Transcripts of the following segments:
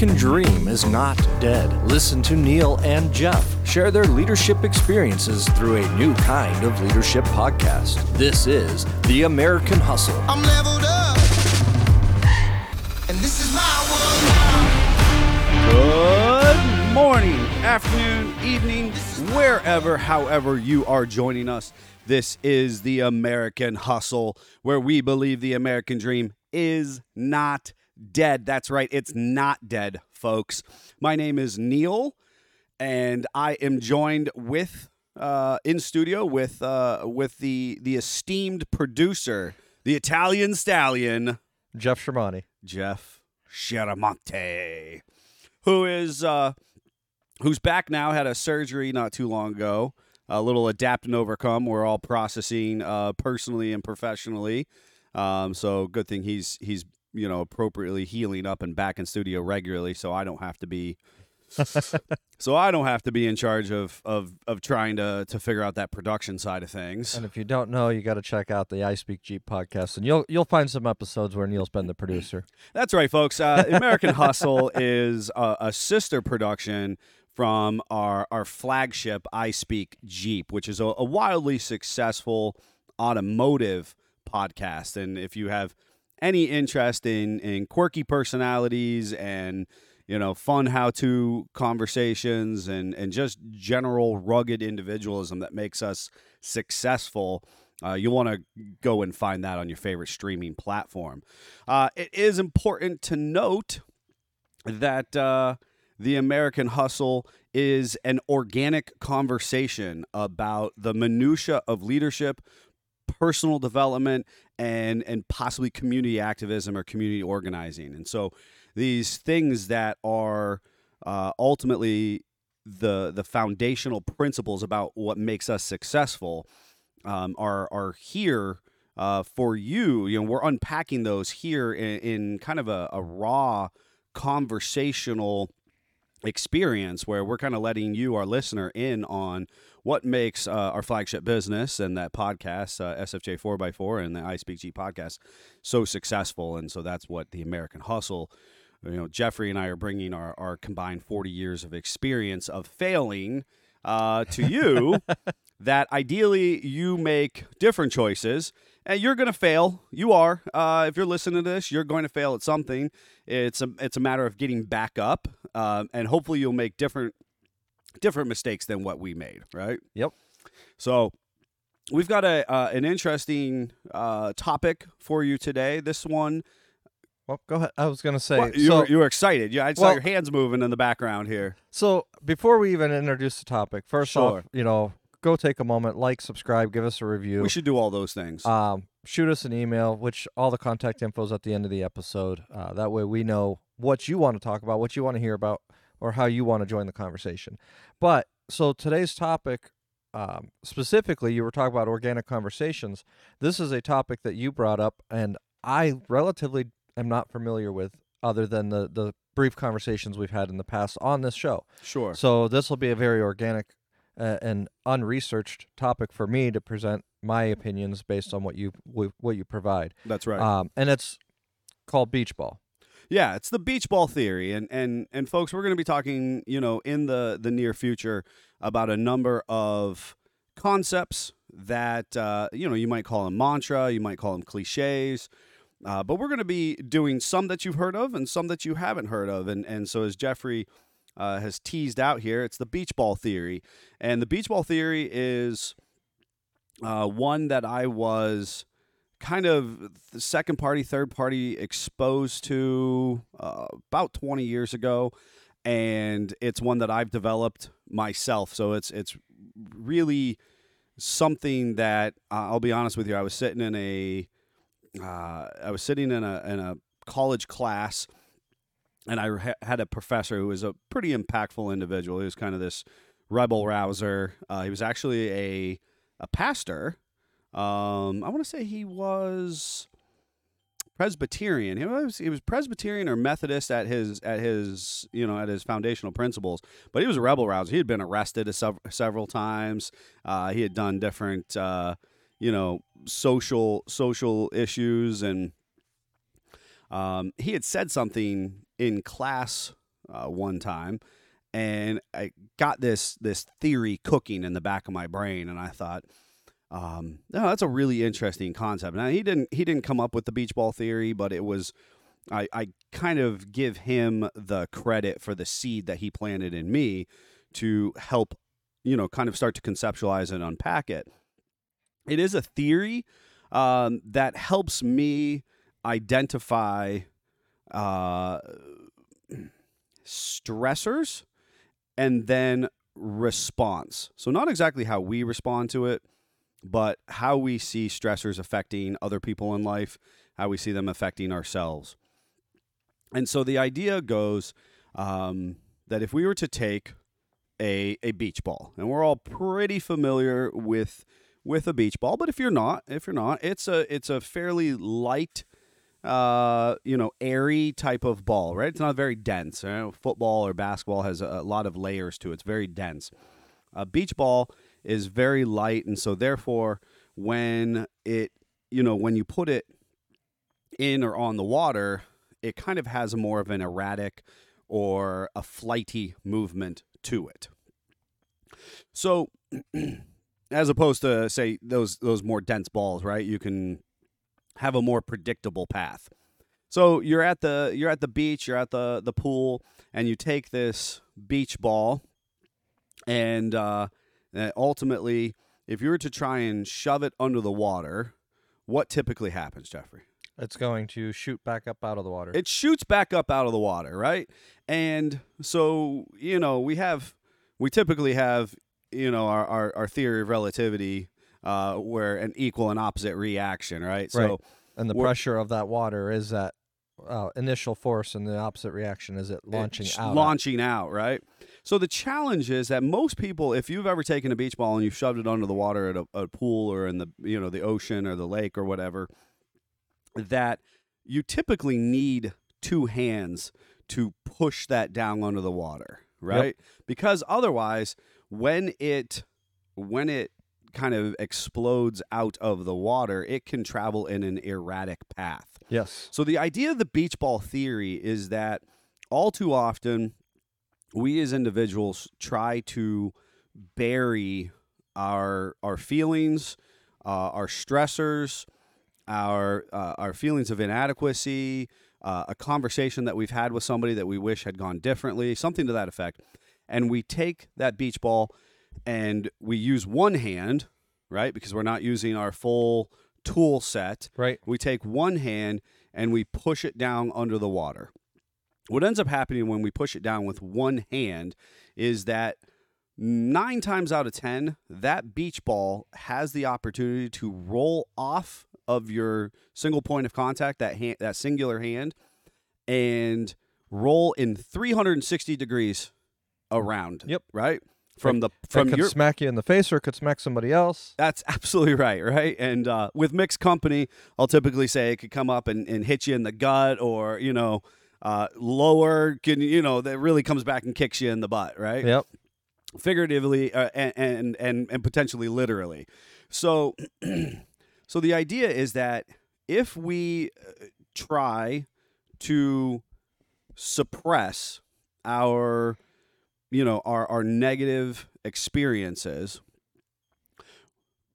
American dream is not dead. Listen to Neil and Jeff share their leadership experiences through a new kind of leadership podcast. This is The American Hustle. I'm leveled up. And this is my world Good morning, afternoon, evening, wherever, however you are joining us. This is the American Hustle, where we believe the American dream is not dead. That's right, it's not dead, folks. My name is Neil, and I am joined with uh, in studio with uh, with the the esteemed producer, the Italian stallion, Jeff Shermani. Jeff Sharamonte, who is uh, who's back now. Had a surgery not too long ago. A little adapt and overcome. We're all processing uh, personally and professionally. Um, so good thing he's he's you know appropriately healing up and back in studio regularly, so I don't have to be. so I don't have to be in charge of, of, of trying to, to figure out that production side of things. And if you don't know, you got to check out the I Speak Jeep podcast, and you'll you'll find some episodes where Neil's been the producer. That's right, folks. Uh, American Hustle is a, a sister production from our, our flagship I Speak Jeep, which is a, a wildly successful automotive podcast. And if you have any interest in, in quirky personalities and you know fun how-to conversations and, and just general rugged individualism that makes us successful uh, you'll want to go and find that on your favorite streaming platform. Uh, it is important to note that uh, the American Hustle is an organic conversation about the minutia of leadership, personal development, and and possibly community activism or community organizing. And so these things that are uh, ultimately the the foundational principles about what makes us successful um, are are here uh, for you. You know, we're unpacking those here in, in kind of a, a raw conversational experience where we're kind of letting you, our listener, in on what makes uh, our flagship business and that podcast, uh, SFJ 4x4 and the I podcast, so successful. And so that's what the American Hustle, you know, Jeffrey and I are bringing our, our combined 40 years of experience of failing uh, to you that ideally you make different choices and you're going to fail. You are. Uh, if you're listening to this, you're going to fail at something. It's a it's a matter of getting back up, uh, and hopefully you'll make different different mistakes than what we made. Right. Yep. So we've got a uh, an interesting uh, topic for you today. This one. Well, go ahead. I was gonna say. What? you, so, were, you were excited. Yeah, I saw Well- your hands moving in the background here. so before we even introduce the topic, first Sure. off, you know, go take a moment, like, subscribe, give us a review. We should do all those things. um, shoot us an email, which all the contact info is at the end of the episode. Uh, that way we know what you want to talk about, what you want to hear about, or how you want to join the conversation. But so today's topic, um, specifically, you were talking about organic conversations. This is a topic that you brought up, and I relatively am not familiar with, other than the the brief conversations we've had in the past on this show. sure. So this will be a very organic uh, and unresearched topic for me to present my opinions based on what you what you provide. That's right. Um, and it's called beach ball. Yeah, it's the beach ball theory, and and and folks, we're going to be talking, you know, in the the near future about a number of concepts that uh, you know you might call them mantra, you might call them cliches, uh, but we're going to be doing some that you've heard of and some that you haven't heard of, and and so as Jeffrey uh, has teased out here, it's the beach ball theory, and the beach ball theory is uh, one that I was kind of second party, third party exposed to uh, about 20 years ago, and it's one that I've developed myself. So it's it's really something that I'll be honest with you. I was sitting in a uh, I was sitting in a in a college class. And I ha- had a professor who was a pretty impactful individual. He was kind of this rebel rouser. Uh, he was actually a a pastor. Um, I want to say he was Presbyterian. He was he was Presbyterian or Methodist at his at his you know at his foundational principles. But he was a rebel rouser. He had been arrested sev- several times. Uh, he had done different uh, you know social social issues and um, he had said something in class uh, one time, and I got this this theory cooking in the back of my brain, and I thought, um, no, that's a really interesting concept. Now he didn't he didn't come up with the beach ball theory, but it was I, I kind of give him the credit for the seed that he planted in me to help, you know, kind of start to conceptualize and unpack it. It is a theory um, that helps me identify stressors and then response. So, not exactly how we respond to it, but how we see stressors affecting other people in life, how we see them affecting ourselves. And so the idea goes um, that if we were to take a, a beach ball, and we're all pretty familiar with with a beach ball, but if you're not, if you're not, it's a it's a fairly light, uh, you know, airy type of ball, right? It's not very dense. Know, football or basketball has a, a lot of layers to it. It's very dense. A beach ball is very light, and so therefore, when it you know when you put it in or on the water, it kind of has more of an erratic or a flighty movement to it. So, as opposed to say those those more dense balls, right? You can have a more predictable path. So you're at the you're at the beach, you're at the the pool, and you take this beach ball, and uh, ultimately, if you were to try and shove it under the water, what typically happens, Jeffrey? It's going to shoot back up out of the water. It shoots back up out of the water, right? And so, you know, we have, we typically have, you know, our, our, our theory of relativity uh, where an equal and opposite reaction, right? So, and the pressure of that water is that uh, initial force, and the opposite reaction is it launching it's out. launching out, right? So the challenge is that most people, if you've ever taken a beach ball and you've shoved it under the water at a, a pool or in the you know the ocean or the lake or whatever, that you typically need two hands to push that down under the water, right? Because otherwise, when it when it kind of explodes out of the water, it can travel in an erratic path. Yes. So the idea of the beach ball theory is that all too often we as individuals try to bury our our feelings, uh, our stressors, our uh, our feelings of inadequacy, uh, a conversation that we've had with somebody that we wish had gone differently, something to that effect, and we take that beach ball and we use one hand, right? Because we're not using our full tool set. Right. We take one hand and we push it down under the water. What ends up happening when we push it down with one hand is that nine times out of 10, that beach ball has the opportunity to roll off of your single point of contact, that, hand, that singular hand, and roll in 360 degrees around. Yep. Right? From the From could your smack you in the face, or it could smack somebody else. that's absolutely right, right? And uh, with mixed company, I'll typically say it could come up and, and hit you in the gut or, you know, uh, lower, can you know, that really comes back and kicks you in the butt, right? Yep. Figuratively uh, and, and, and, and potentially literally. So, so the idea is that if we uh, try to suppress our you know our our negative experiences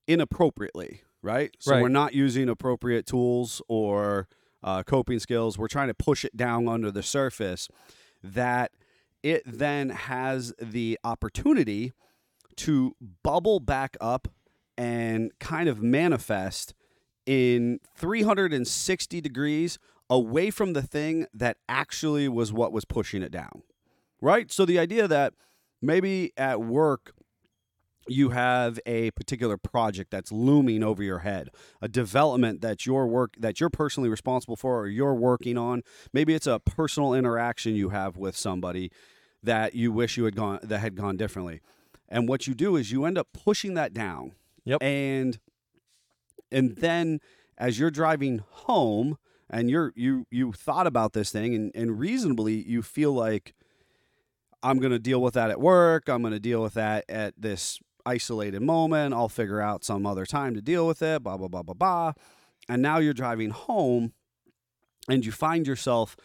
inappropriately right so Right. we're not using appropriate tools or uh, coping skills we're trying to push it down under the surface that it then has the opportunity to bubble back up and kind of manifest in 360 degrees away from the thing that actually was what was pushing it down. Right? So the idea that maybe at work you have a particular project that's looming over your head, a development that your work that you're personally responsible for or you're working on. Maybe it's a personal interaction you have with somebody that you wish you had gone that had gone differently. And what you do is you end up pushing that down. Yep. And and then as you're driving home and you're you you thought about this thing and, and reasonably you feel like I'm gonna deal with that at work, I'm gonna deal with that at this isolated moment, I'll figure out some other time to deal with it, blah blah blah blah blah. And now you're driving home and you find yourself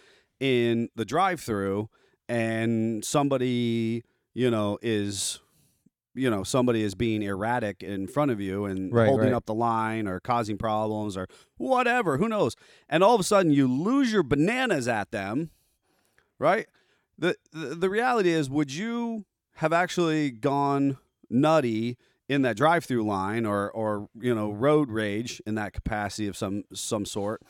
in the drive through and somebody you know is you know somebody is being erratic in front of you and Right, holding right. up the line or causing problems or whatever who knows and all of a sudden you lose your bananas at them right the the, reality is would you have actually gone nutty in that drive-through line or or you know road rage in that capacity of some some sort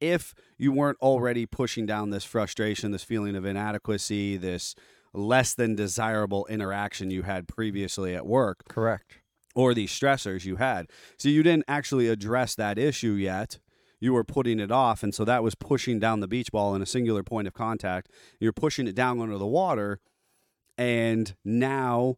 if you weren't already pushing down this frustration this feeling of inadequacy this less than desirable interaction you had previously at work Correct. or these stressors you had. So you didn't actually address that issue yet. You were putting it off. And so that was pushing down the beach ball in a singular point of contact. You're pushing it down under the water. And now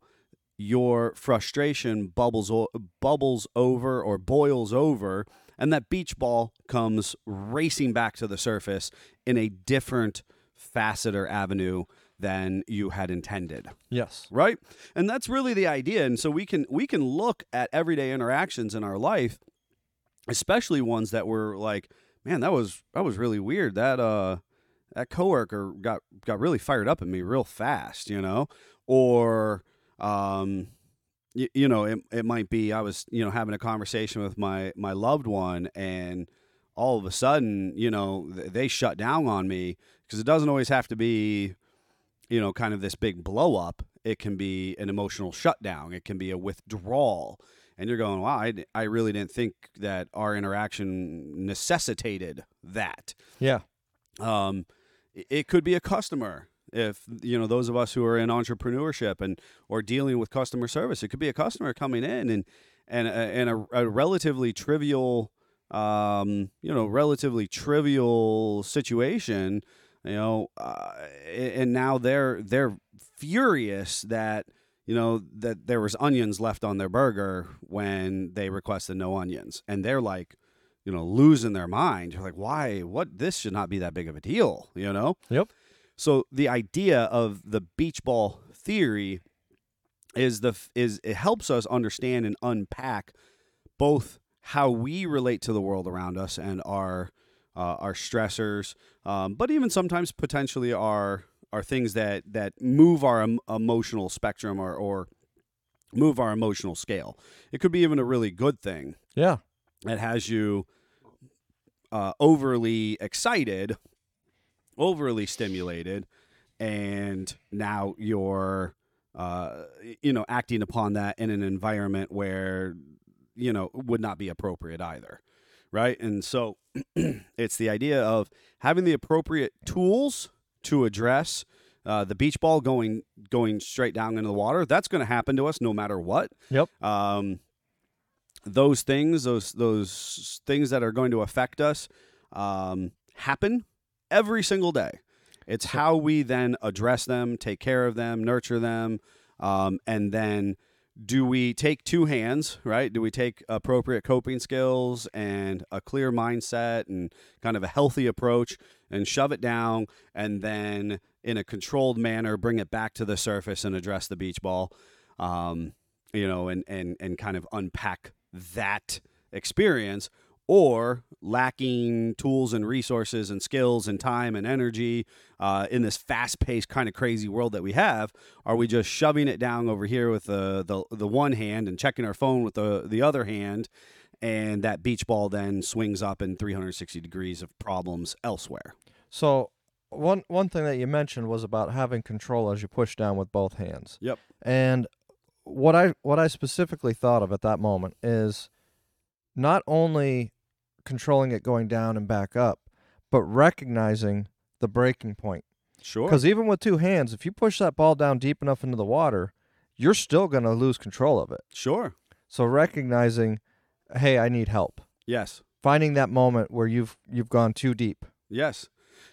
your frustration bubbles, o- bubbles over or boils over. And that beach ball comes racing back to the surface in a different facet or avenue than you had intended Yes. right and that's really the idea and so we can we can look at everyday interactions in our life especially ones that were like man that was that was really weird that uh that coworker got got really fired up at me real fast you know or um you, you know it, it might be i was you know having a conversation with my my loved one and all of a sudden you know th- they shut down on me because it doesn't always have to be you know, kind of this big blow up. It can be an emotional shutdown. It can be a withdrawal. And you're going, wow, I, I really didn't think that our interaction necessitated that. Yeah. Um, it- could be a customer. If you know those of us who are in entrepreneurship and or dealing with customer service, it could be a customer coming in and and a, and a, a relatively trivial, um, you know, relatively trivial situation you know uh, and now they're they're furious that you know that there was onions left on their burger when they requested no onions. And they're like you know losing their mind. You're like why? What? This should not be that big of a deal you know? Yep. so the idea of the beach ball theory is the is it helps us understand and unpack both how we relate to the world around us and our uh, our stressors, um, but even sometimes potentially our are things that that move our em- emotional spectrum or or move our emotional scale. It could be even a really good thing Yeah. that has you uh, overly excited, overly stimulated, and now you're uh, you know acting upon that in an environment where you know would not be appropriate either right and so it's the idea of having the appropriate tools to address uh, the beach ball going going straight down into the water that's going to happen to us no matter what Yep. um, those things, those those things that are going to affect us, um, happen every single day. It's how we then address them, take care of them, nurture them, um, and then do we take two hands, right? Do we take appropriate coping skills and a clear mindset and kind of a healthy approach and shove it down and then in a controlled manner bring it back to the surface and address the beach ball? Um, you know, and, and, and kind of unpack that experience or lacking tools and resources and skills and time and energy uh, in this fast-paced kind of crazy world that we have are we just shoving it down over here with the, the the one hand and checking our phone with the the other hand and that beach ball then swings up in 360 degrees of problems elsewhere So one one thing that you mentioned was about having control as you push down with both hands. Yep. And what I what I specifically thought of at that moment is not only controlling it going down and back up, but recognizing the breaking point. sure Because even with two hands, if you push that ball down deep enough into the water, you're still going to lose control of it. sure So recognizing, hey, I need help. yes Finding that moment where you've you've gone too deep. Yes.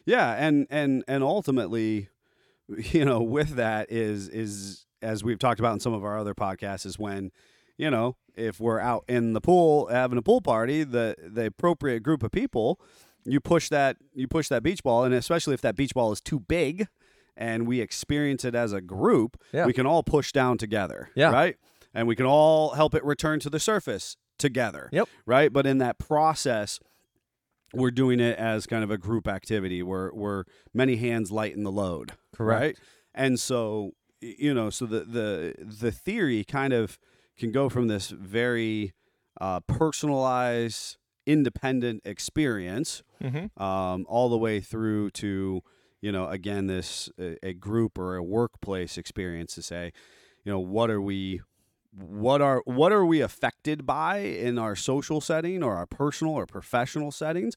Yeah, and and and ultimately, you know, with that is is as we've talked about in some of our other podcasts is when, you know, if we're out in the pool having a pool party, the the appropriate group of people, you push that you push that beach ball and especially if that beach ball is too big and we experience it as a group, Yeah. we can all push down together, Yeah. right? And we can all help it return to the surface together Yep. right? But in that process, we're doing it as kind of a group activity where where many hands lighten the load. Correct. Right? And so you know, so the the the theory kind of can go from this very uh, personalized, independent experience Mm-hmm. um, all the way through to you know again this a, a group or a workplace experience to say you know what are we what are what are we affected by in our social setting or our personal or professional settings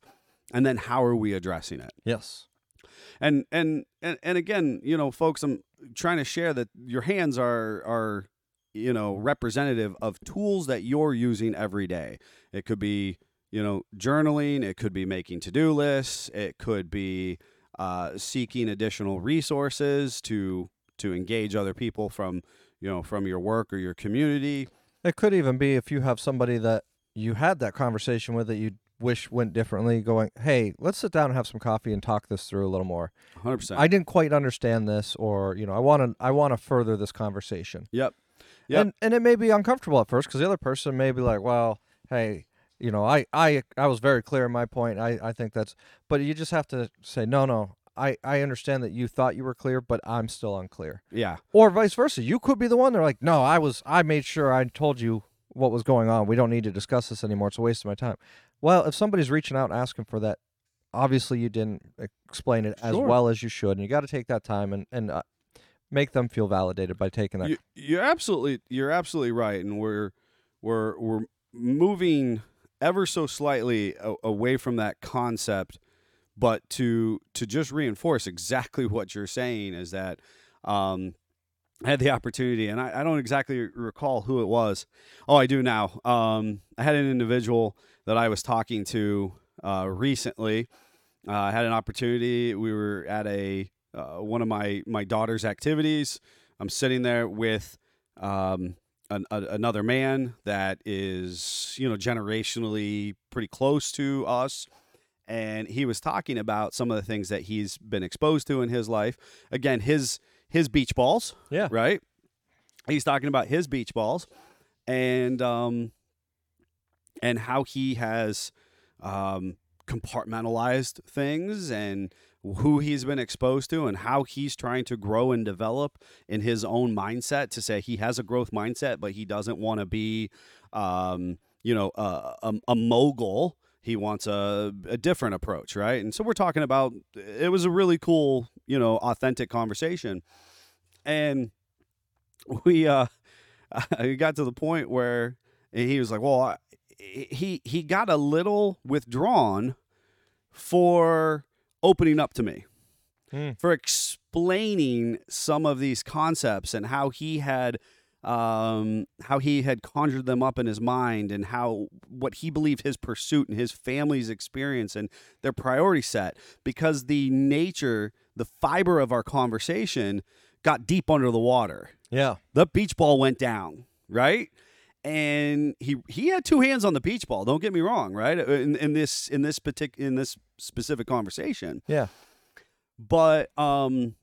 and then how are we addressing it Yes. and and and, and again you know folks i'm trying to share that your hands are are you know representative of tools that you're using every day it could be you know journaling it could be making to-do lists it could be uh, seeking additional resources to to engage other people from you know from your work or your community It could even be if you have somebody that you had that conversation with that you wish went differently, going, "Hey, let's sit down and have some coffee and talk this through a little more." 100% I didn't quite understand this, or you know, I want to, I want to further this conversation. yep Yep. And and it may be uncomfortable at first because the other person may be like, "Well, hey, you know, I I I was very clear in my point. I I think that's," but you just have to say, "No, no." I, I understand that you thought you were clear, but I'm still unclear. yeah Or vice versa. You could be the one. They're like, no, I was. I made sure I told you what was going on. We don't need to discuss this anymore. It's a waste of my time. Well, if somebody's reaching out and asking for that, obviously you didn't explain it as Sure. well as you should, and you got to take that time and and uh, make them feel validated by taking that. You, you're absolutely you're absolutely right, and we're we're we're moving ever so slightly a, away from that concept, but to to just reinforce exactly what you're saying is that um, I had the opportunity, and I, I don't exactly recall who it was. Oh, I do now. Um, I had an individual that I was talking to uh, recently. Uh, I had an opportunity. We were at a uh, one of my my daughter's activities. I'm sitting there with um, an, a, another man that is you know generationally pretty close to us, and he was talking about some of the things that he's been exposed to in his life. Again, his his beach balls, Yeah. right? He's talking about his beach balls, and um, and how he has um, compartmentalized things and who he's been exposed to and how he's trying to grow and develop in his own mindset to say he has a growth mindset but he doesn't want to be um, you know a, a, a mogul. He wants a, a different approach right? And so we're talking about it was a really cool you know authentic conversation. And we uh we got to the point where he was like well I, he he got a little withdrawn for opening up to me Hmm. for explaining some of these concepts and how he had um, how he had conjured them up in his mind and how what he believed his pursuit and his family's experience and their priority set because the nature the fiber of our conversation got deep under the water Yeah. the beach ball went down, right? And he he had two hands on the beach ball. Don't get me wrong, right? In, in this in this partic- in this specific conversation, Yeah. but um,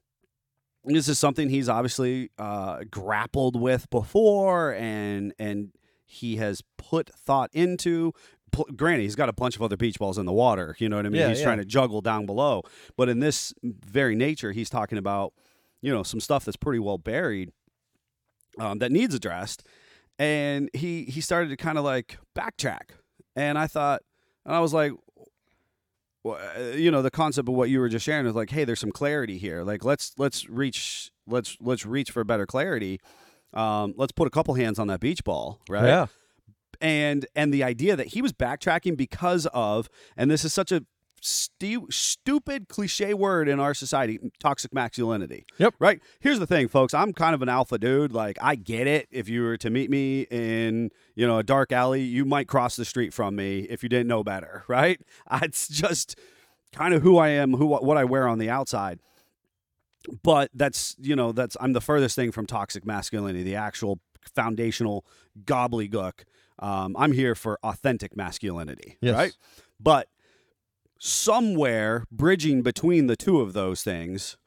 this is something he's obviously uh, grappled with before, and and he has put thought into. Pl- Granted, he's got a bunch of other beach balls in the water. You know what I mean? Yeah, he's yeah. trying to juggle down below. But in this very nature, he's talking about you know some stuff that's pretty well buried um, that needs addressed. And he he started to kind of like backtrack, and I thought, and I was like, well, you know, the concept of what you were just sharing is like, hey, there's some clarity here. Like let's let's reach let's let's reach for better clarity. Um, let's put a couple hands on that beach ball, right? Yeah. and and the idea that he was backtracking because of and this is such a stu- stupid cliche word in our society toxic masculinity. Yep. right? Here's the thing folks. I'm kind of an alpha dude. Like i get it. If you were to meet me in you know a dark alley you might cross the street from me if you didn't know better right? It's just kind of who i am who what i wear on the outside. But that's you know that's i'm the furthest thing from toxic masculinity the actual foundational gobbledygook. Um, i'm here for authentic masculinity Yes. right? But somewhere bridging between the two of those things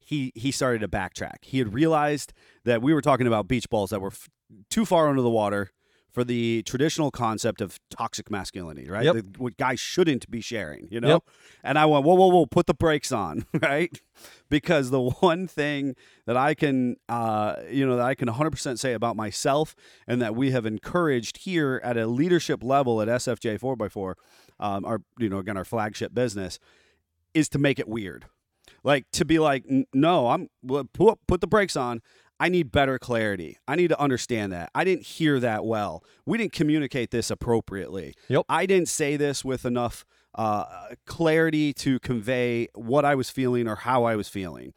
he he started to backtrack he had realized that we were talking about beach balls that were f- too far under the water for the traditional concept of toxic masculinity, right? Yep. The- what guys shouldn't be sharing, you know? Yep. And I went, whoa, whoa, whoa, put the brakes on, right? Because the one thing that I can, uh, you know, that I can 100% say about myself and that we have encouraged here at a leadership level at SFJ 4x4, um, our, you know, again, our flagship business, is to make it weird. Like to be like, no, I'm put put the brakes on. I need better clarity. I need to understand that. I didn't hear that well. We didn't communicate this appropriately. Yep. I didn't say this with enough uh, clarity to convey what I was feeling or how I was feeling.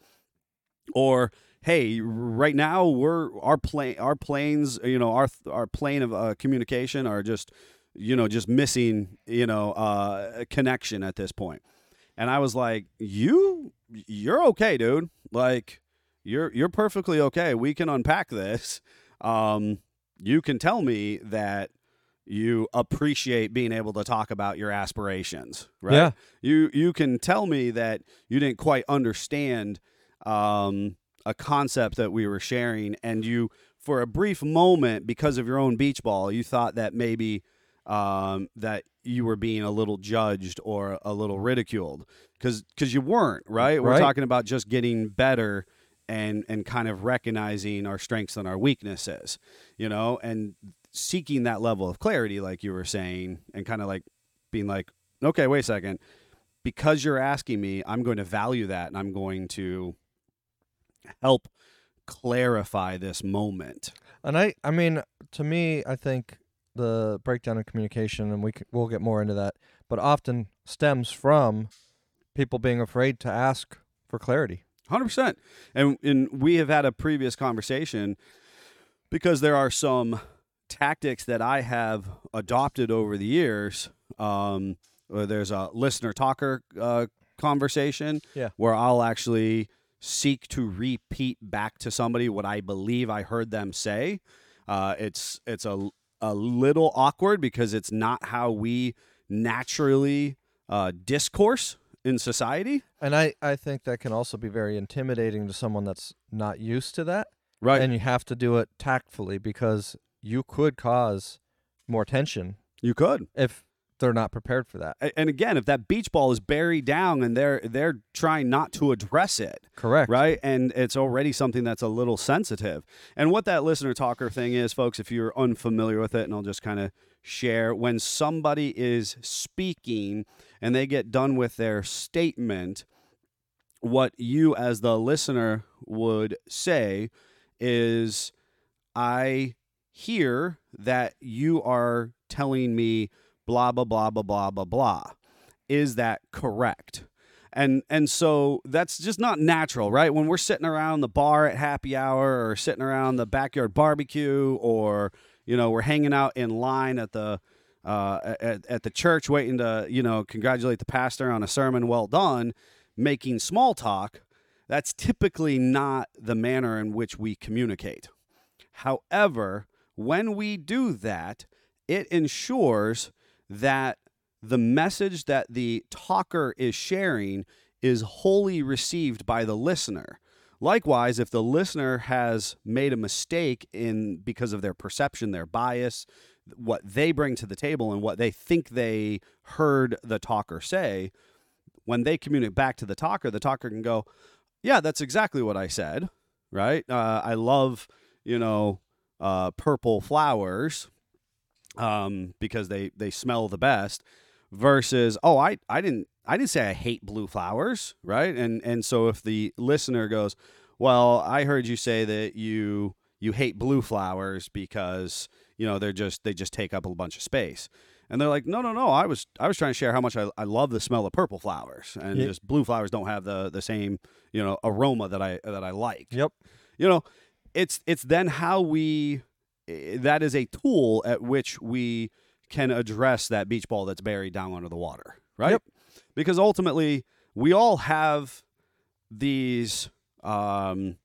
Or hey, right now we're our plane our planes, you know, our our plane of uh, communication are just you know just missing you know uh, a connection at this point. And I was like, you you're okay, dude. Like you're you're perfectly okay. We can unpack this. Um, you can tell me that you appreciate being able to talk about your aspirations, right? Yeah. You you can tell me that you didn't quite understand um, a concept that we were sharing, and you for a brief moment, because of your own beach ball, you thought that maybe um, that you were being a little judged or a little ridiculed because because you weren't right. We're talking about just getting better and and kind of recognizing our strengths and our weaknesses, you know, and seeking that level of clarity, like you were saying, and kind of like being like, okay, wait a second, because you're asking me, I'm going to value that, and I'm going to help clarify this moment. And I, I mean, to me, I think the breakdown in communication, and we c- we'll get more into that, but often stems from people being afraid to ask for clarity. Hundred percent. And and we have had a previous conversation because there are some tactics that I have adopted over the years. Um, there's a listener talker uh, conversation Yeah. where I'll actually seek to repeat back to somebody what I believe I heard them say. Uh, it's it's a a little awkward because it's not how we naturally uh, discourse in society. And I, I think that can also be very intimidating to someone that's not used to that. Right. And you have to do it tactfully because you could cause more tension you could. if they're not prepared for that. And again, if that beach ball is buried down and they're they're trying not to address it, Correct. right? And it's already something that's a little sensitive. And what that listener talker thing is, folks, if you're unfamiliar with it, and I'll just kind of share when somebody is speaking and they get done with their statement, what you as the listener would say is, I hear that you are telling me blah blah blah blah blah blah blah. Is that correct? And and so that's just not natural, right? When we're sitting around the bar at happy hour or sitting around the backyard barbecue or you know, we're hanging out in line at the uh, at, at the church waiting to, you know, congratulate the pastor on a sermon well done, making small talk, that's typically not the manner in which we communicate. However, when we do that, it ensures that the message that the talker is sharing is wholly received by the listener. Likewise, if the listener has made a mistake in because of their perception, their bias, what they bring to the table and what they think they heard the talker say, when they communicate back to the talker, the talker can go, "Yeah, that's exactly what I said." Right? Uh, I love, you know, uh, purple flowers um, because they they smell the best. Versus, oh, I I didn't I didn't say I hate blue flowers, right? And and so if the listener goes, well, I heard you say that you you hate blue flowers because you know they're just they just take up a bunch of space. And they're like, no, no, no. I was I was trying to share how much I, I love the smell of purple flowers, and Yeah. just blue flowers don't have the the same you know aroma that I that I like Yep. you know it's it's then how we that is a tool at which we can address that beach ball that's buried down under the water right Yep. because ultimately we all have these um,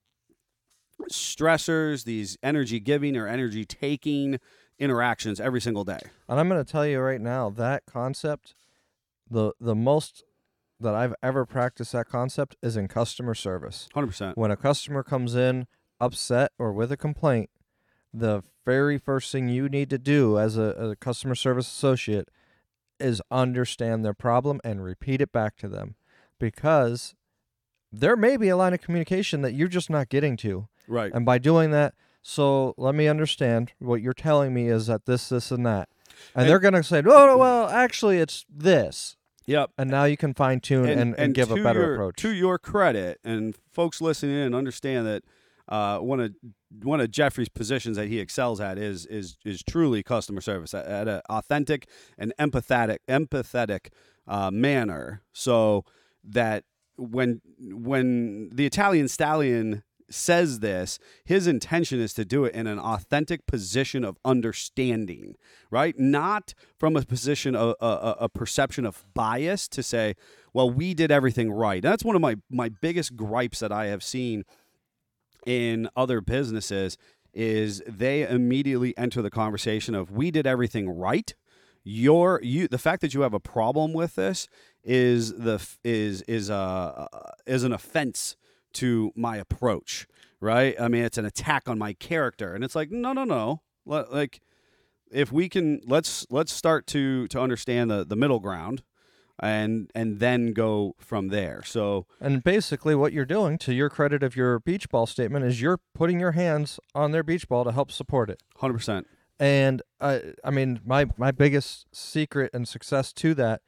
stressors these energy giving or energy taking interactions every single day And I'm going to tell you right now that concept, the the most that I've ever practiced that concept is in customer service. 100% When a customer comes in upset or with a complaint, the very first thing you need to do as a, as a customer service associate is understand their problem and repeat it back to them because there may be a line of communication that you're just not getting to. Right. And by doing that, so let me understand what you're telling me is that this, this, and that. And, And- they're going to say, oh, no, well, actually, it's this. Yep. And now you can fine tune and, and, give a better your, approach. To your credit, and folks listening in understand that uh, one of one of Jeffrey's positions that he excels at is is is truly customer service at, at an authentic and empathetic empathetic uh, manner. So that when when the Italian stallion says this, his intention is to do it in an authentic position of understanding, right? Not from a position of a, a, a perception of bias to say, well, we did everything right. That's one of my my biggest gripes that I have seen in other businesses is they immediately enter the conversation of we did everything right. Your you the fact that you have a problem with this is the is is uh is an offense to my approach, right? I mean, it's an attack on my character, and it's like no, no, no. Like if we can let's let's start to to understand the the middle ground, and and then go from there. So And basically, what you're doing, to your credit of your beach ball statement, is you're putting your hands on their beach ball to help support it. hundred percent. And uh, I mean, my my biggest secret and success to that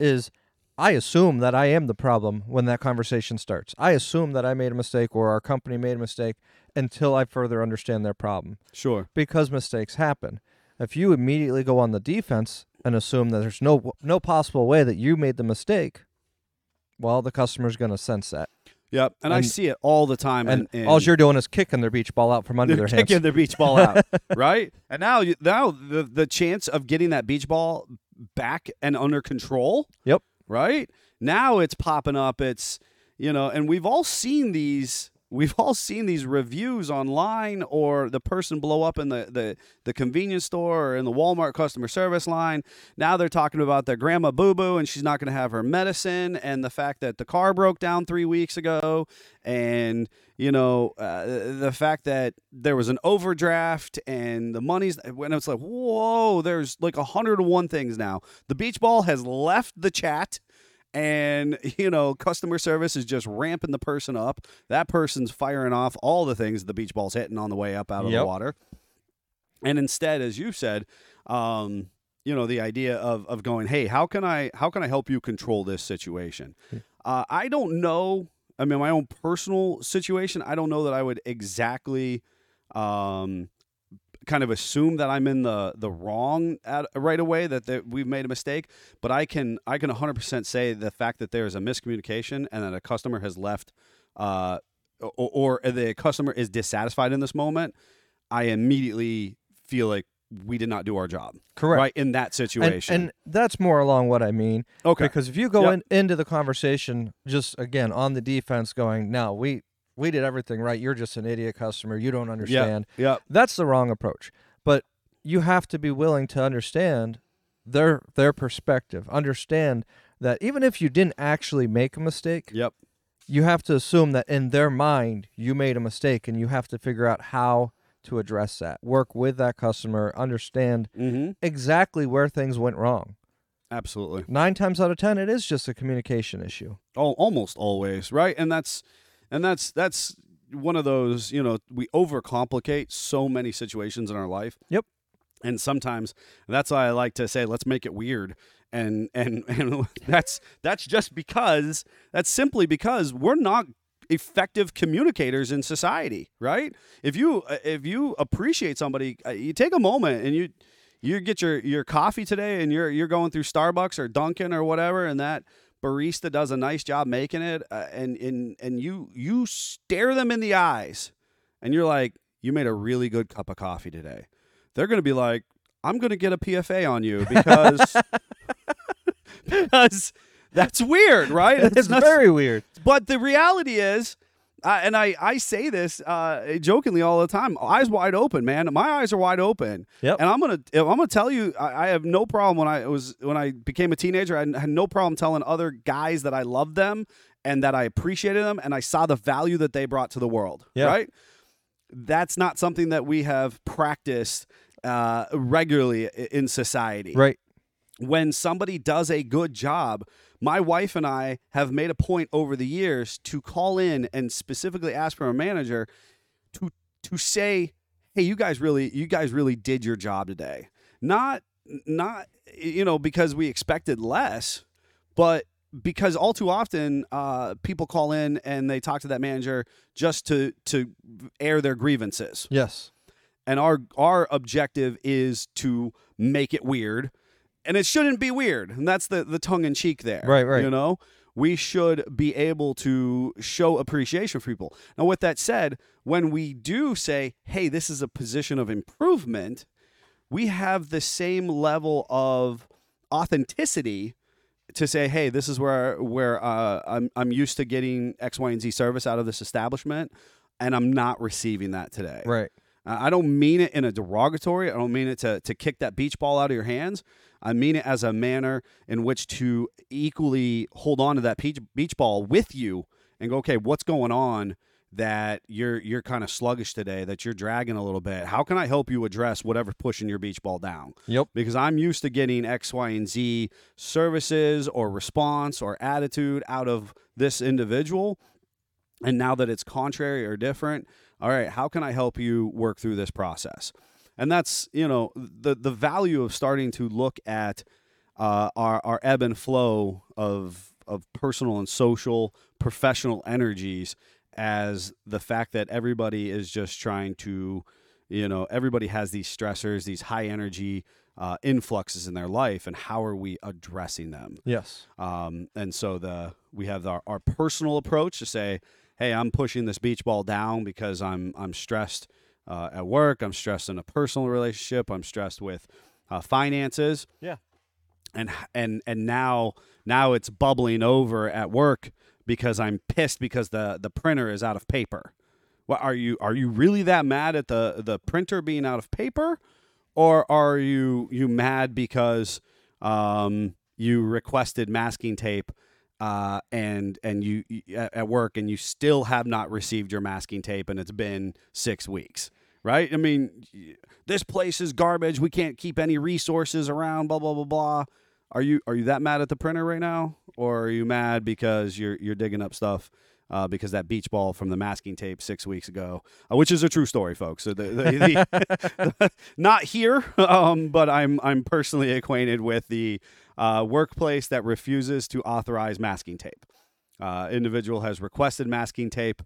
is I assume that I am the problem when that conversation starts. I assume that I made a mistake or our company made a mistake until I further understand their problem Sure. because mistakes happen. If you immediately go on the defense and assume that there's no no possible way that you made the mistake, well, the customer's going to sense that. Yep, and, I see it all the time. And in, in all you're doing is kicking their beach ball out from under their hands. kicking their beach ball out, right? And now, you, now the the chance of getting that beach ball back and under control. Yep. Right now, it's popping up. It's you know, and we've all seen these. We've all seen these reviews online, or the person blow up in the, the, the convenience store or in the Walmart customer service line. Now they're talking about their grandma boo boo and she's not going to have her medicine, and the fact that the car broke down three weeks ago, and you know uh, the fact that there was an overdraft and the money's when it's like whoa, there's like 101 things now. The beach ball has left the chat and you know customer service is just ramping the person up. That person's firing off all the things the beach ball's hitting on the way up out of the water. And instead as you said um, you know the idea of, of going hey how can i how can i help you control this situation? Uh, i don't know. I mean my own personal situation i don't know that i would exactly um, kind of assume that I'm in the the wrong at, right away that, that we've made a mistake, but I can I can 100% say the fact that there is a miscommunication and that a customer has left uh, or, or the customer is dissatisfied in this moment, I immediately feel like we did not do our job. Correct. Right in that situation. and that's more along what I mean. okay. Because if you go Yep. in, into the conversation just again on the defense, going, now we we did everything right. You're just an idiot customer. You don't understand." Yeah. Yep. That's the wrong approach. But you have to be willing to understand their their perspective. Understand that even if you didn't actually make a mistake, Yep. you have to assume that in their mind you made a mistake, and you have to figure out how to address that. Work with that customer. Understand Mm-hmm. exactly where things went wrong. Absolutely. Nine times out of ten, it is just a communication issue. Oh, almost always right and that's and that's that's one of those you know we overcomplicate so many situations in our life. Yep. and sometimes that's why i like to say let's make it weird. And and and that's that's just because that's simply because we're not effective communicators in society right? If you if you appreciate somebody uh, you take a moment and you you get your your coffee today and you're you're going through Starbucks or Dunkin' or whatever and that barista does a nice job making it uh, and and and you you stare them in the eyes and you're like you made a really good cup of coffee today they're going to be like I'm going to get a PFA on you because because that's weird right It's not- very weird. but the reality is, uh, and I, I say this uh, jokingly all the time, eyes wide open, man. My eyes are wide open. Yep. And I'm gonna I'm gonna tell you, I, I have no problem when I was when I became a teenager. I had no problem telling other guys that I loved them and that I appreciated them and I saw the value that they brought to the world. Yeah. Right. that's not something that we have practiced uh, regularly in society. Right. When somebody does a good job, my wife and I have made a point over the years to call in and specifically ask from a manager to to say, "Hey, you guys really you guys really did your job today." Not not you know because we expected less, but because all too often uh, people call in and they talk to that manager just to to air their grievances Yes. and our our objective is to make it weird and it shouldn't be weird and that's the the tongue in cheek there Right, right. you know we should be able to show appreciation for people now with that said when we do say hey this is a position of improvement we have the same level of authenticity to say, hey, this is where where uh, I'm I'm used to getting X, Y, and Z service out of this establishment, and I'm not receiving that today. Right. I don't mean it in a derogatory. I don't mean it to, to kick that beach ball out of your hands. I mean it as a manner in which to equally hold on to that beach, beach ball with you and go, okay, what's going on that you're you're kind of sluggish today, that you're dragging a little bit. How can I help you address whatever's pushing your beach ball down? Yep. because I'm used to getting X, Y, and Z services or response or attitude out of this individual. And now that it's contrary or different, all right, how can I help you work through this process? And that's, you know, the, the value of starting to look at uh, our, our ebb and flow of, of personal and social, professional energies as the fact that everybody is just trying to, you know, everybody has these stressors, these high energy uh, influxes in their life, and how are we addressing them? Yes. Um, and so the we have our, our personal approach to say, hey, I'm pushing this beach ball down because I'm I'm stressed uh, at work, I'm stressed in a personal relationship, I'm stressed with uh, finances, Yeah. and and and now now it's bubbling over at work because I'm pissed because the the printer is out of paper. What are you are you really that mad at the the printer being out of paper, or are you you mad because um, you requested masking tape uh, and and you you- at work and you still have not received your masking tape and it's been six weeks, right? I mean, this place is garbage. We can't keep any resources around. Blah blah blah blah. Are you are you that mad at the printer right now, or are you mad because you're you're digging up stuff? Uh, because that beach ball from the masking tape six weeks ago, uh, which is a true story, folks. So the, the, the, not here, um, but I'm I'm personally acquainted with the uh, workplace that refuses to authorize masking tape. Uh, individual has requested masking tape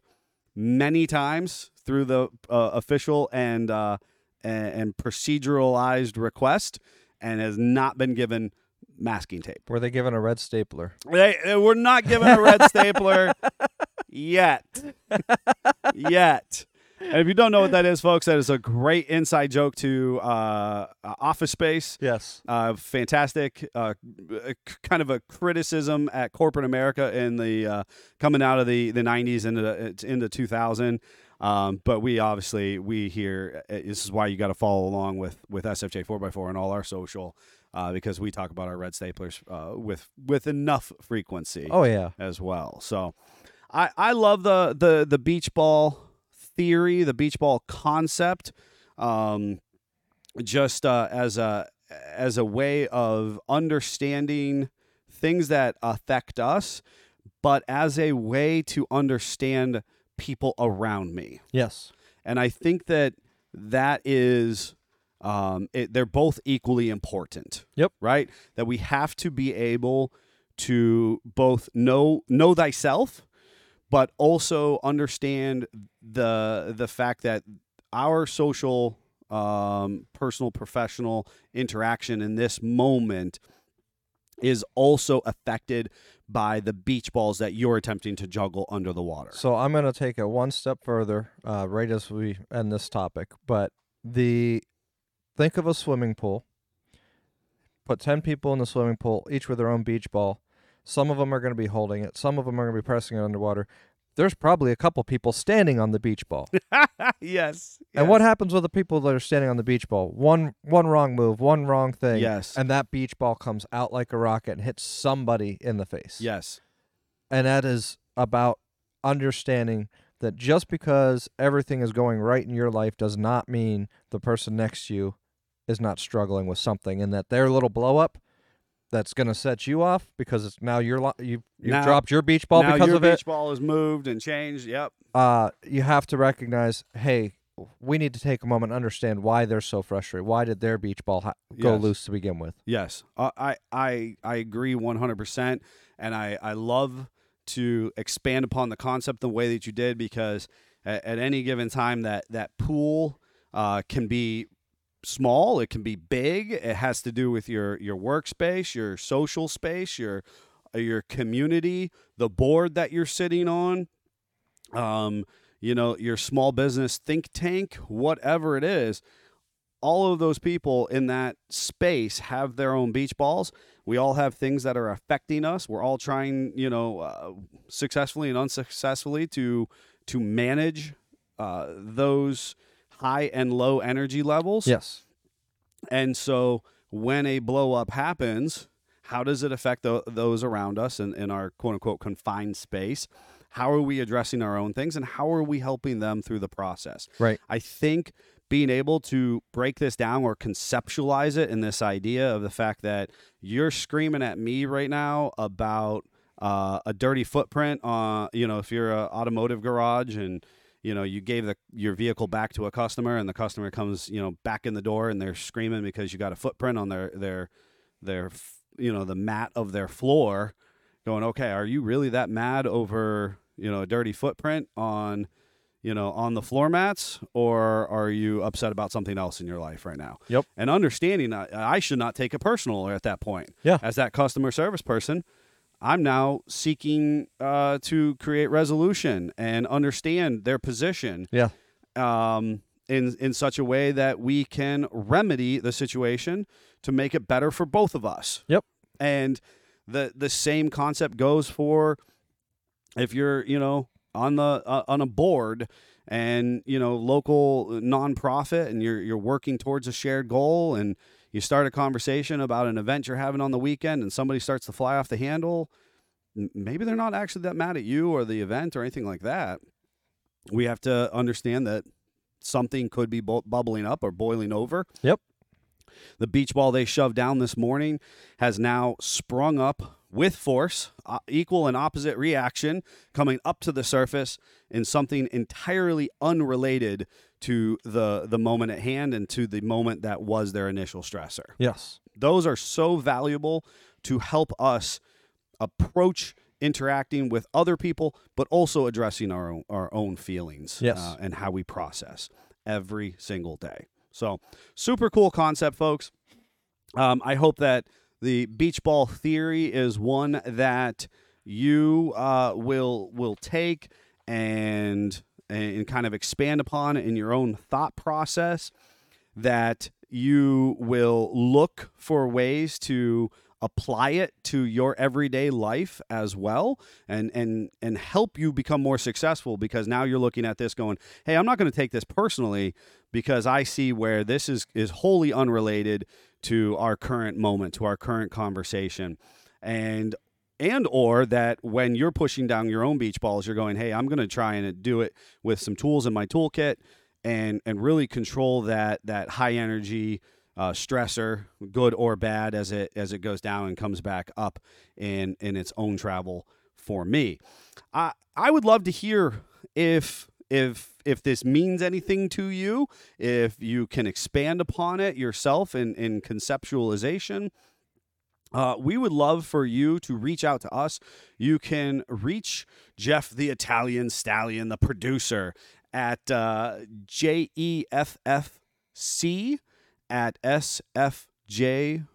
many times through the uh, official and uh, and, and proceduralized request, and has not been given masking tape. Were they given a red stapler? They, they were not given a red stapler yet. yet. And if you don't know what that is, folks, that is a great inside joke to uh, uh, Office Space. Yes. Uh, fantastic, uh, kind of a criticism at corporate America in the uh, coming out of the, the 90s into the, into 2000. Um, but we obviously we here uh, this is why you got to follow along with with SFJ 4x4 and all our social uh, because we talk about our red staplers uh, with with enough frequency Oh yeah. as well. So I I love the the the beach ball theory, the beach ball concept, um, just uh, as a as a way of understanding things that affect us, but as a way to understand people around me. Yes. And I think that that is, um, it, they're both equally important. Yep. Right. That we have to be able to both know know thyself, but also understand the the fact that our social, um, personal, professional interaction in this moment is also affected by the beach balls that you're attempting to juggle under the water. So I'm going to take it one step further, uh, right as we end this topic. But the think of a swimming pool. Put ten people in the swimming pool, each with their own beach ball. Some of them are going to be holding it. Some of them are going to be pressing it underwater. There's probably a couple people standing on the beach ball. yes. And what happens with the people that are standing on the beach ball? One one wrong move, one wrong thing, Yes. and that beach ball comes out like a rocket and hits somebody in the face. Yes. and that is about understanding that just because everything is going right in your life does not mean the person next to you is not struggling with something and that their little blow up that's going to set you off because it's now you're lo- you you've Now- dropped your beach ball now because your of beach it ball is moved and changed. Yep. uh, you have to recognize, hey, we need to take a moment and understand why they're so frustrated. Why did their beach ball ha- go Yes. loose to begin with? Yes, uh, I I I agree one hundred percent, and I I love to expand upon the concept the way that you did because at, at any given time that that pool uh, can be small, it can be big. It has to do with your your workspace, your social space, your your community, the board that you're sitting on. Um, you know, your small business think tank, whatever it is, all of those people in that space have their own beach balls. We all have things that are affecting us. We're all trying, you know, uh, successfully and unsuccessfully to to manage uh, those high and low energy levels. Yes. And so when a blow up happens, how does it affect tho- those around us in, in our quote unquote confined space? How are we addressing our own things and how are we helping them through the process? Right. I think being able to break this down or conceptualize it in this idea of the fact that you're screaming at me right now about uh, a dirty footprint on, you know, if you're an automotive garage and you know you gave the your vehicle back to a customer and the customer comes you know back in the door and they're screaming because you got a footprint on their their their you know the mat of their floor going okay are you really that mad over you know a dirty footprint on you know on the floor mats or are you upset about something else in your life right now Yep. and understanding that i should not take it personal at that point Yeah. as that customer service person i'm now seeking uh, to create resolution and understand their position Yeah. um, in in such a way that we can remedy the situation to make it better for both of us. Yep. And the the same concept goes for if you're you know on the uh, on a board and you know local nonprofit and you're you're working towards a shared goal and you start a conversation about an event you're having on the weekend and somebody starts to fly off the handle maybe they're not actually that mad at you or the event or anything like that we have to understand that something could be bu- bubbling up or boiling over Yep. the beach ball they shoved down this morning has now sprung up with force, uh, equal and opposite reaction coming up to the surface in something entirely unrelated to the the moment at hand and to the moment that was their initial stressor. Yes. Those are so valuable to help us approach interacting with other people, but also addressing our own, our own feelings Yes. uh, and how we process every single day. So, super cool concept, folks. Um, I hope that the beach ball theory is one that you uh, will will take and and kind of expand upon in your own thought process. That you will look for ways to apply it to your everyday life as well and and and help you become more successful because now you're looking at this going hey i'm not going to take this personally because i see where this is is wholly unrelated to our current moment to our current conversation and and or that when you're pushing down your own beach balls you're going hey i'm going to try and do it with some tools in my toolkit and and really control that that high energy uh, stressor, good or bad, as it as it goes down and comes back up in in its own travel for me. I I would love to hear if if if this means anything to you, if you can expand upon it yourself in in conceptualization. Uh, we would love for you to reach out to us. You can reach Jeff, the Italian stallion, the producer, at uh, J E F F C at SFJ,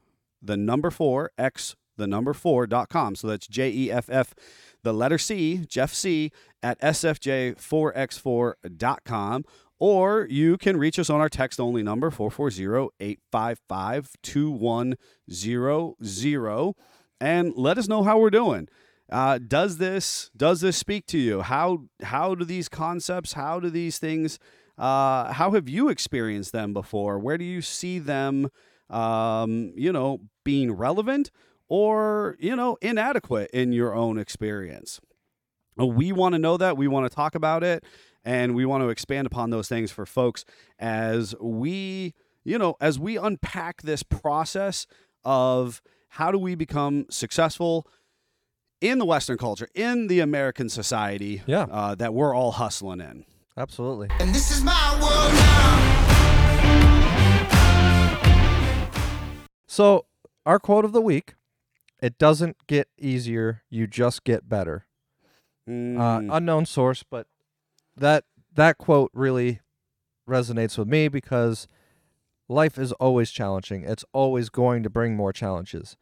the number four, X, the number four dot com. So that's J E F F, the letter C, Jeff C, at SFJ4X4.com. Or you can reach us on our text only number, 440 855 2100, and let us know how we're doing. Uh, does this does this speak to you? How how do these concepts? How do these things? Uh, how have you experienced them before? Where do you see them? Um, you know, being relevant or you know inadequate in your own experience. We want to know that. We want to talk about it. And we want to expand upon those things for folks as we, you know, as we unpack this process of how do we become successful in the Western culture, in the American society Yeah. uh, that we're all hustling in. Absolutely. And this is my world now. So, our quote of the week it doesn't get easier, you just get better. Uh, Mm, unknown source, but that that quote really resonates with me because life is always challenging. It's always going to bring more challenges.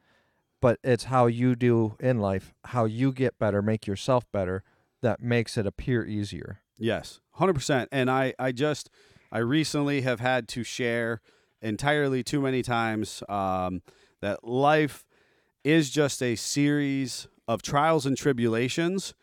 But it's how you do in life, how you get better, make yourself better that makes it appear easier. Yes, hundred percent. And I, I just, I recently have had to share entirely too many times um, that life is just a series of trials and tribulations,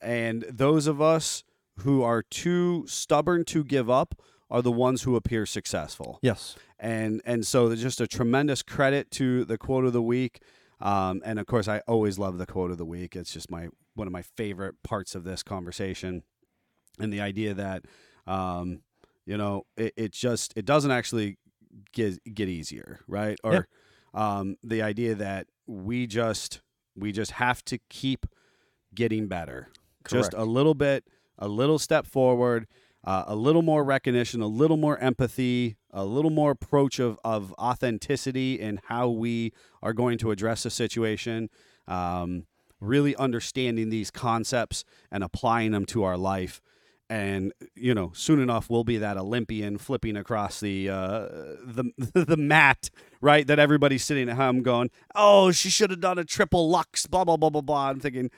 and those of us who are too stubborn to give up are the ones who appear successful. Yes. and and so there's just a tremendous credit to the quote of the week. Um, and of course i always love the quote of the week. It's just my one of my favorite parts of this conversation. And the idea that um, you know it, it just it doesn't actually get get easier right? Or um, the idea that we just we just have to keep getting better just a little bit a little step forward uh, a little more recognition, a little more empathy, a little more approach of, of authenticity in how we are going to address a situation, um, really understanding these concepts and applying them to our life. And you know, soon enough, we'll be that Olympian flipping across the uh, the the mat, right? That everybody's sitting at home going, "Oh, she should have done a triple lutz." Blah blah blah blah blah. I'm thinking,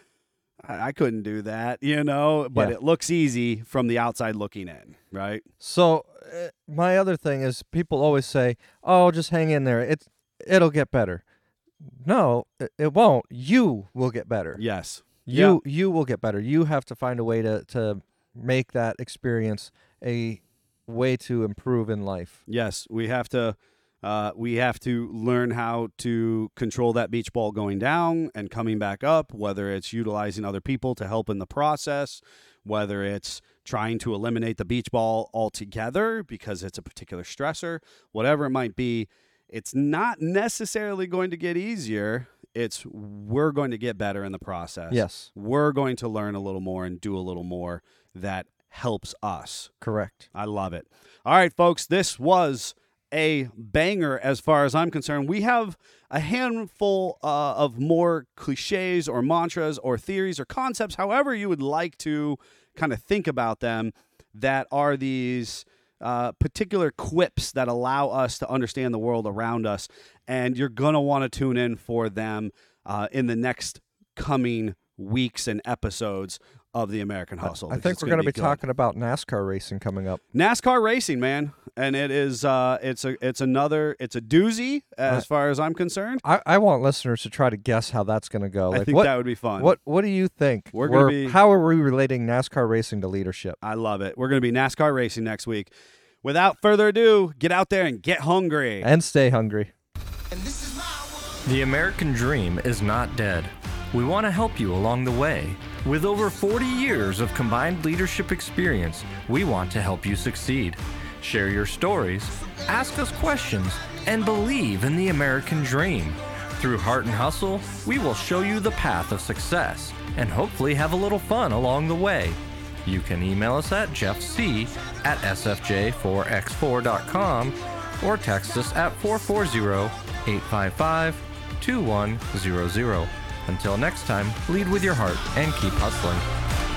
I, couldn't do that, you know. But Yeah. it looks easy from the outside looking in, right? So uh, my other thing is people always say, "Oh, just hang in there. It's it'll get better." No, it, it won't. You will get better. Yes. You you will get better. You have to find a way to to make that experience a way to improve in life. Yes, we have to. Uh, we have to learn how to control that beach ball going down and coming back up. Whether it's utilizing other people to help in the process, whether it's trying to eliminate the beach ball altogether because it's a particular stressor, whatever it might be, it's not necessarily going to get easier. It's we're going to get better in the process. Yes, we're going to learn a little more and do a little more that helps us. correct. I love it. All right, folks, this was a banger as far as I'm concerned. We have a handful uh, of more cliches or mantras or theories or concepts, however you would like to kind of think about them, that are these uh, particular quips that allow us to understand the world around us. And you're going to want to tune in for them uh, in the next coming weeks and episodes of the American Hustle. I because think we're gonna going to be talking about NASCAR racing coming up. NASCAR racing, man, and it is uh, it's a it's another it's a doozy as I- far as I'm concerned. I, I want listeners to try to guess how that's going to go. I Like think what that would be fun. what what do you think? We're gonna We're- be- how are we relating NASCAR racing to leadership? I love it. We're gonna be NASCAR racing next week. Without further ado, get out there and get hungry. And stay hungry. And this is my world. The American dream is not dead. We want to help you along the way. With over 40 years of combined leadership experience, we want to help you succeed. Share your stories, ask us questions, and believe in the American dream. Through Heart and Hustle, we will show you the path of success and hopefully have a little fun along the way. You can email us at jeffc at sfj4x4.com or text us at 440-855-2100. Until next time, lead with your heart and keep hustling.